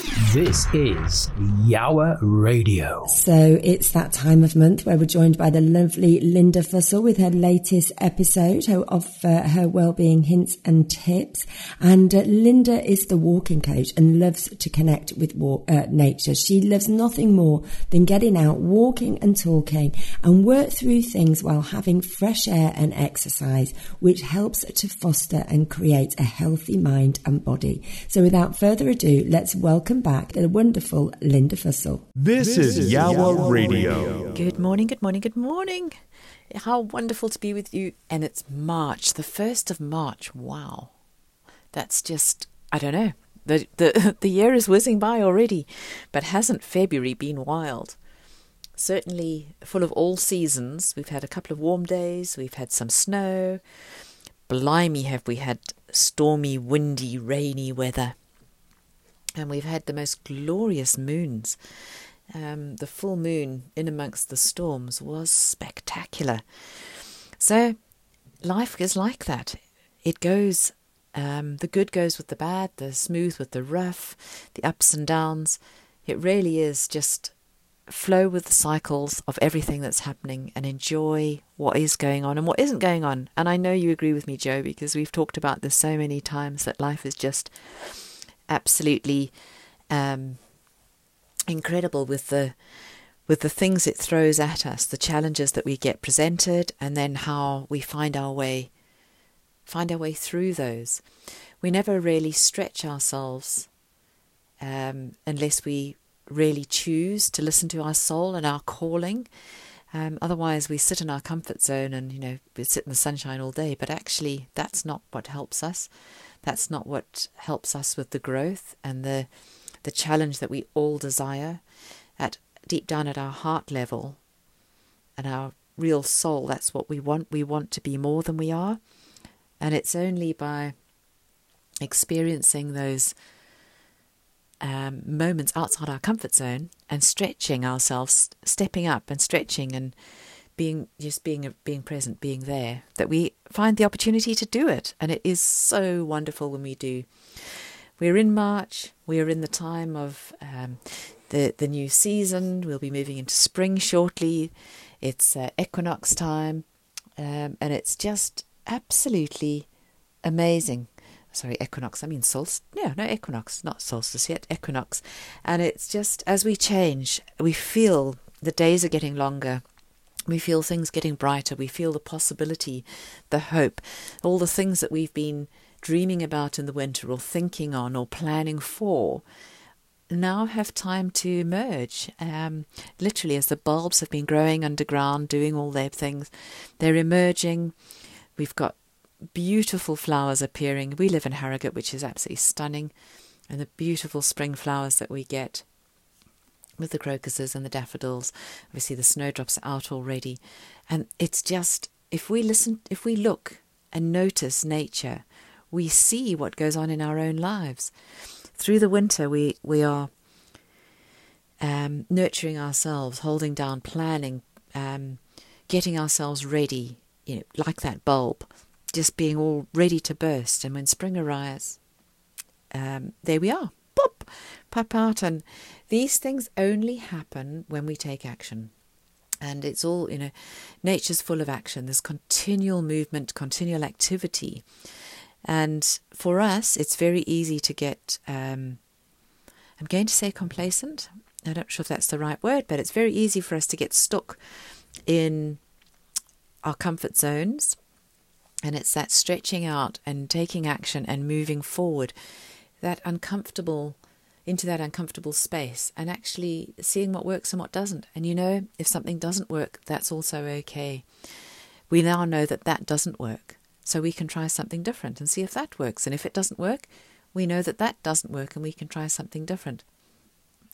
This is Yowah Radio. So it's that time of month where we're joined by the lovely Lynda Fussell with her latest episode of uh, her well-being hints and tips. And uh, Lynda is the walking coach and loves to connect with walk, uh, nature. She loves nothing more than getting out, walking and talking and work through things while having fresh air and exercise, which helps to foster and create a healthy mind and body. So without further ado, let's welcome back the wonderful Lynda Fussell. This, this is Yowah Radio. Good morning, good morning, good morning. How wonderful to be with you. And it's March, the 1st of March. Wow. That's just, I don't know. The, the, the year is whizzing by already, but hasn't February been wild? Certainly full of all seasons. We've had a couple of warm days, we've had some snow. Blimey, have we had stormy, windy, rainy weather and we've had the most glorious moons. Um, the full moon in amongst the storms was spectacular. So, life is like that. It goes, um, the good goes with the bad, the smooth with the rough, the ups and downs. It really is just flow with the cycles of everything that's happening and enjoy what is going on and what isn't going on. And I know you agree with me, Jo, because we've talked about this so many times that life is just absolutely um, incredible with the with the things it throws at us, the challenges that we get presented, and then how we find our way find our way through those. We never really stretch ourselves um, unless we really choose to listen to our soul and our calling. Um, otherwise, we sit in our comfort zone and you know we sit in the sunshine all day. But actually, that's not what helps us. That's not what helps us with the growth and the the challenge that we all desire at deep down at our heart level and our real soul. That's what we want. We want to be more than we are. And it's only by experiencing those um, moments outside our comfort zone and stretching ourselves, stepping up and stretching and being just being being present, being there, that we find the opportunity to do it, and it is so wonderful when we do. We're in March. We are in the time of um, the the new season. We'll be moving into spring shortly. It's uh, equinox time, um, and it's just absolutely amazing. Sorry, equinox. I mean solstice. No, no equinox, not solstice yet. Equinox, and it's just as we change, we feel the days are getting longer we feel things getting brighter. We feel the possibility, the hope, all the things that we've been dreaming about in the winter or thinking on or planning for now have time to emerge. Um, literally, as the bulbs have been growing underground, doing all their things, they're emerging. We've got beautiful flowers appearing. We live in Harrogate, which is absolutely stunning, and the beautiful spring flowers that we get with the crocuses and the daffodils. Obviously, the snowdrops out already. And it's just, if we listen, if we look and notice nature, we see what goes on in our own lives. Through the winter, we, we are um, nurturing ourselves, holding down, planning, um, getting ourselves ready, you know, like that bulb, just being all ready to burst. And when spring arrives, um, there we are, And these things only happen when we take action. And it's all, you know, nature's full of action. There's continual movement, continual activity. And for us, it's very easy to get, um, I'm going to say complacent. I'm not sure if that's the right word, but it's very easy for us to get stuck in our comfort zones. And it's that stretching out and taking action and moving forward, that uncomfortable into that uncomfortable space and actually seeing what works and what doesn't. And you know, if something doesn't work, that's also okay. We now know that that doesn't work. So we can try something different and see if that works. And if it doesn't work, we know that that doesn't work and we can try something different.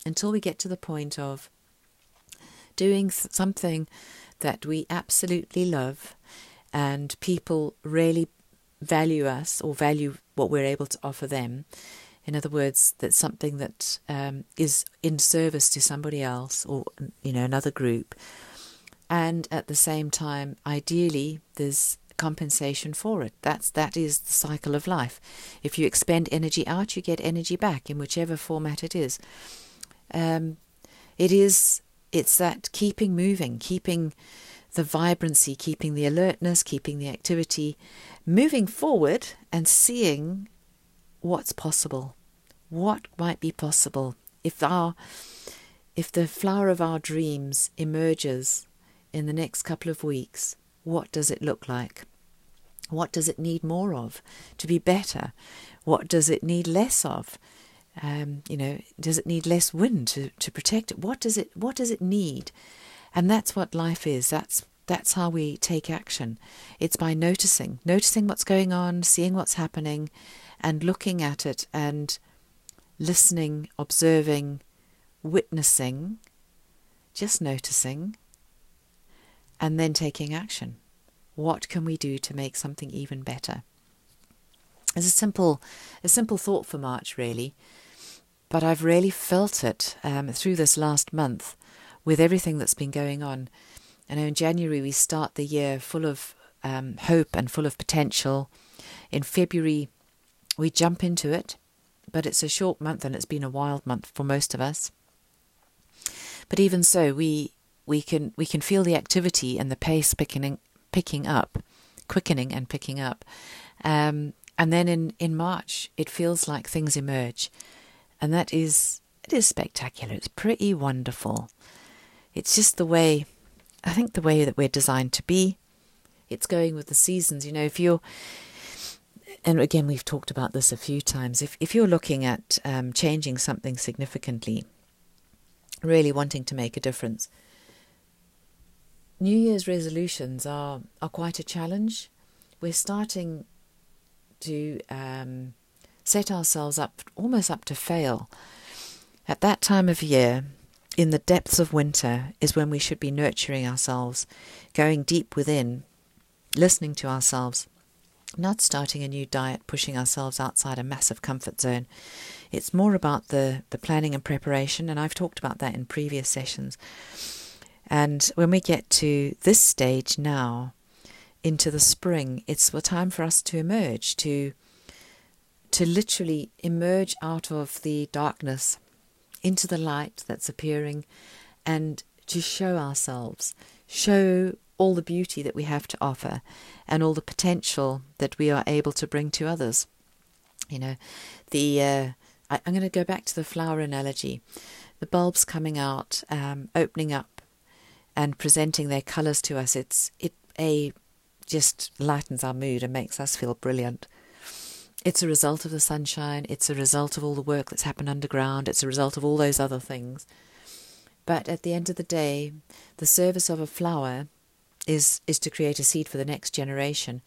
Until we get to the point of doing something that we absolutely love and people really value us or value what we're able to offer them. In other words, that's something that um, is in service to somebody else or you know another group, and at the same time, ideally, there's compensation for it. That's that is the cycle of life. If you expend energy out, you get energy back in whichever format it is. Um, it is it's that keeping moving, keeping the vibrancy, keeping the alertness, keeping the activity, moving forward and seeing what's possible. What might be possible if our if the flower of our dreams emerges in the next couple of weeks, what does it look like? What does it need more of to be better? What does it need less of? Um, you know, does it need less wind to, to protect it? What does it What does it need? And that's what life is. That's that's how we take action. It's by noticing, noticing what's going on, seeing what's happening, and looking at it and listening, observing, witnessing, just noticing, and then taking action. What can we do to make something even better? It's a simple, a simple thought for March, really, but I've really felt it um, through this last month with everything that's been going on. I know in January we start the year full of um, hope and full of potential. In February we jump into it, but it's a short month and it's been a wild month for most of us. But even so, we we can we can feel the activity and the pace picking picking up, quickening and picking up. Um, and then in, in March, it feels like things emerge, and that is it is spectacular. It's pretty wonderful. It's just the way I think the way that we're designed to be. It's going with the seasons. You know, if you're and again, we've talked about this a few times. If if you're looking at um, changing something significantly, really wanting to make a difference, New Year's resolutions are are quite a challenge. We're starting to um, set ourselves up almost up to fail. At that time of year, in the depths of winter, is when we should be nurturing ourselves, going deep within, listening to ourselves, not starting a new diet, pushing ourselves outside a massive comfort zone. It's more about the, the planning and preparation, and I've talked about that in previous sessions. And when we get to this stage now, into the spring, it's the time for us to emerge, to to literally emerge out of the darkness into the light that's appearing and to show ourselves, show all the beauty that we have to offer and all the potential that we are able to bring to others. You know, the uh, I, am going to go back to the flower analogy. The bulbs coming out, um, opening up and presenting their colours to us, it's it a just lightens our mood and makes us feel brilliant. It's a result of the sunshine. It's a result of all the work that's happened underground. It's a result of all those other things. But at the end of the day, the service of a flower is is to create a seed for the next generation.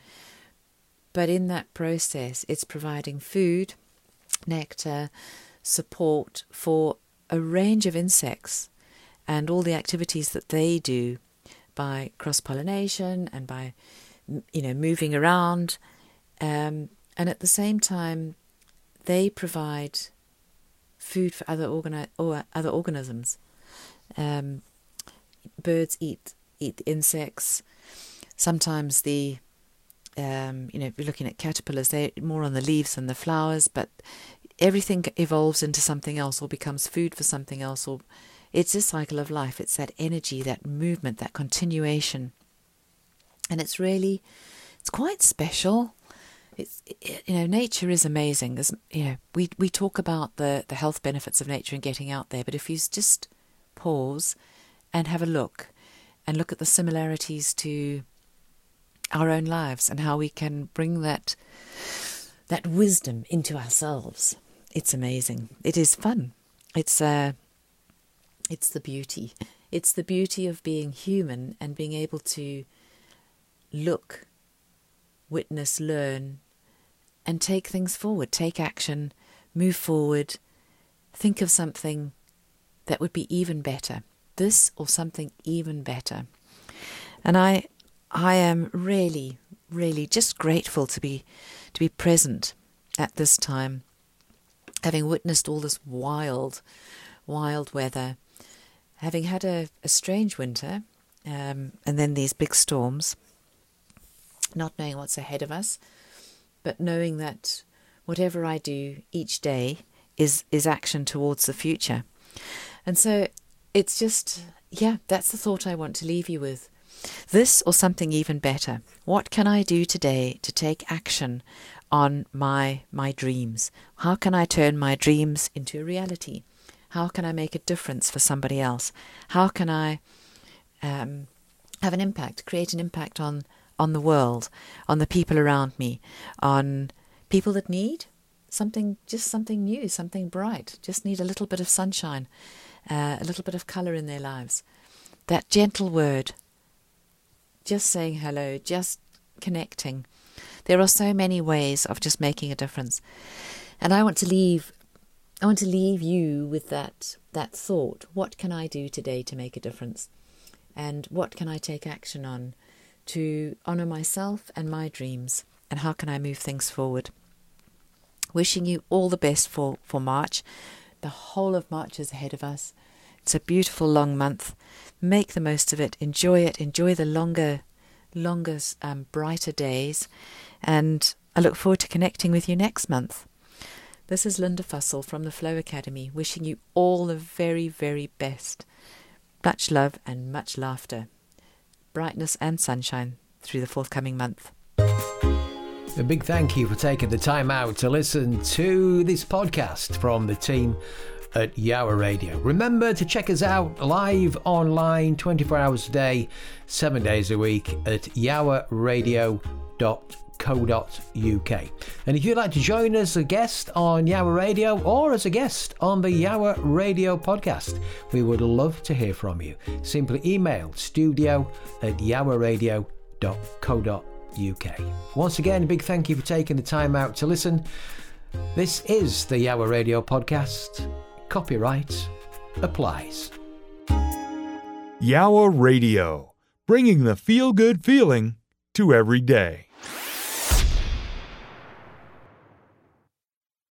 But in that process, it's providing food, nectar, support for a range of insects and all the activities that they do by cross pollination and by you know moving around um, and at the same time they provide food for other organi- or other organisms um, birds eat eat insects sometimes the um, you know if you're looking at caterpillars they're more on the leaves than the flowers but everything evolves into something else or becomes food for something else or it's a cycle of life. It's that energy, that movement, that continuation. And it's really, it's quite special. It's, you know, nature is amazing. There's, you know, we, we talk about the, the health benefits of nature and getting out there, but if you just pause and have a look and look at the similarities to our own lives and how we can bring that that wisdom into ourselves. It's amazing. It is fun. it's uh, it's the beauty. It's the beauty of being human and being able to look, witness, learn, and take things forward, take action, move forward, think of something that would be even better. This or something even better. And I I am really, really just grateful to be to be present at this time, having witnessed all this wild, wild weather, having had a, a strange winter, um, and then these big storms, not knowing what's ahead of us, but knowing that whatever I do each day is is action towards the future. And so it's just yeah, that's the thought I want to leave you with. This or something even better. What can I do today to take action on my my dreams? How can I turn my dreams into a reality? How can I make a difference for somebody else? How can I um, have an impact, create an impact on on the world, on the people around me, on people that need something, just something new, something bright, just need a little bit of sunshine, uh, a little bit of colour in their lives. That gentle word, just saying hello, just connecting. There are so many ways of just making a difference. And I want to leave I want to leave you with that that thought. What can I do today to make a difference? And what can I take action on to honor myself and my dreams? And how can I move things forward? Wishing you all the best for, for March. The whole of March is ahead of us. It's a beautiful long month. Make the most of it. Enjoy it. Enjoy the longer, longer, um, brighter days. And I look forward to connecting with you next month. This is Lynda Fussell from the Flow Academy, wishing you all the very, very best. Much love and much laughter, brightness and sunshine through the forthcoming month. A big thank you for taking the time out to listen to this podcast from the team at Yowah Radio. Remember to check us out live online 24 hours a day, 7 days a week at yowahradio.co.uk. And if you'd like to join us as a guest on Yowah Radio or as a guest on the Yowah Radio podcast, we would love to hear from you. Simply email studio at yowahradio.co.uk. Once again, a big thank you for taking the time out to listen. This is the Yowah Radio podcast. Copyright applies. Yowah Radio, bringing the feel good feeling to every day.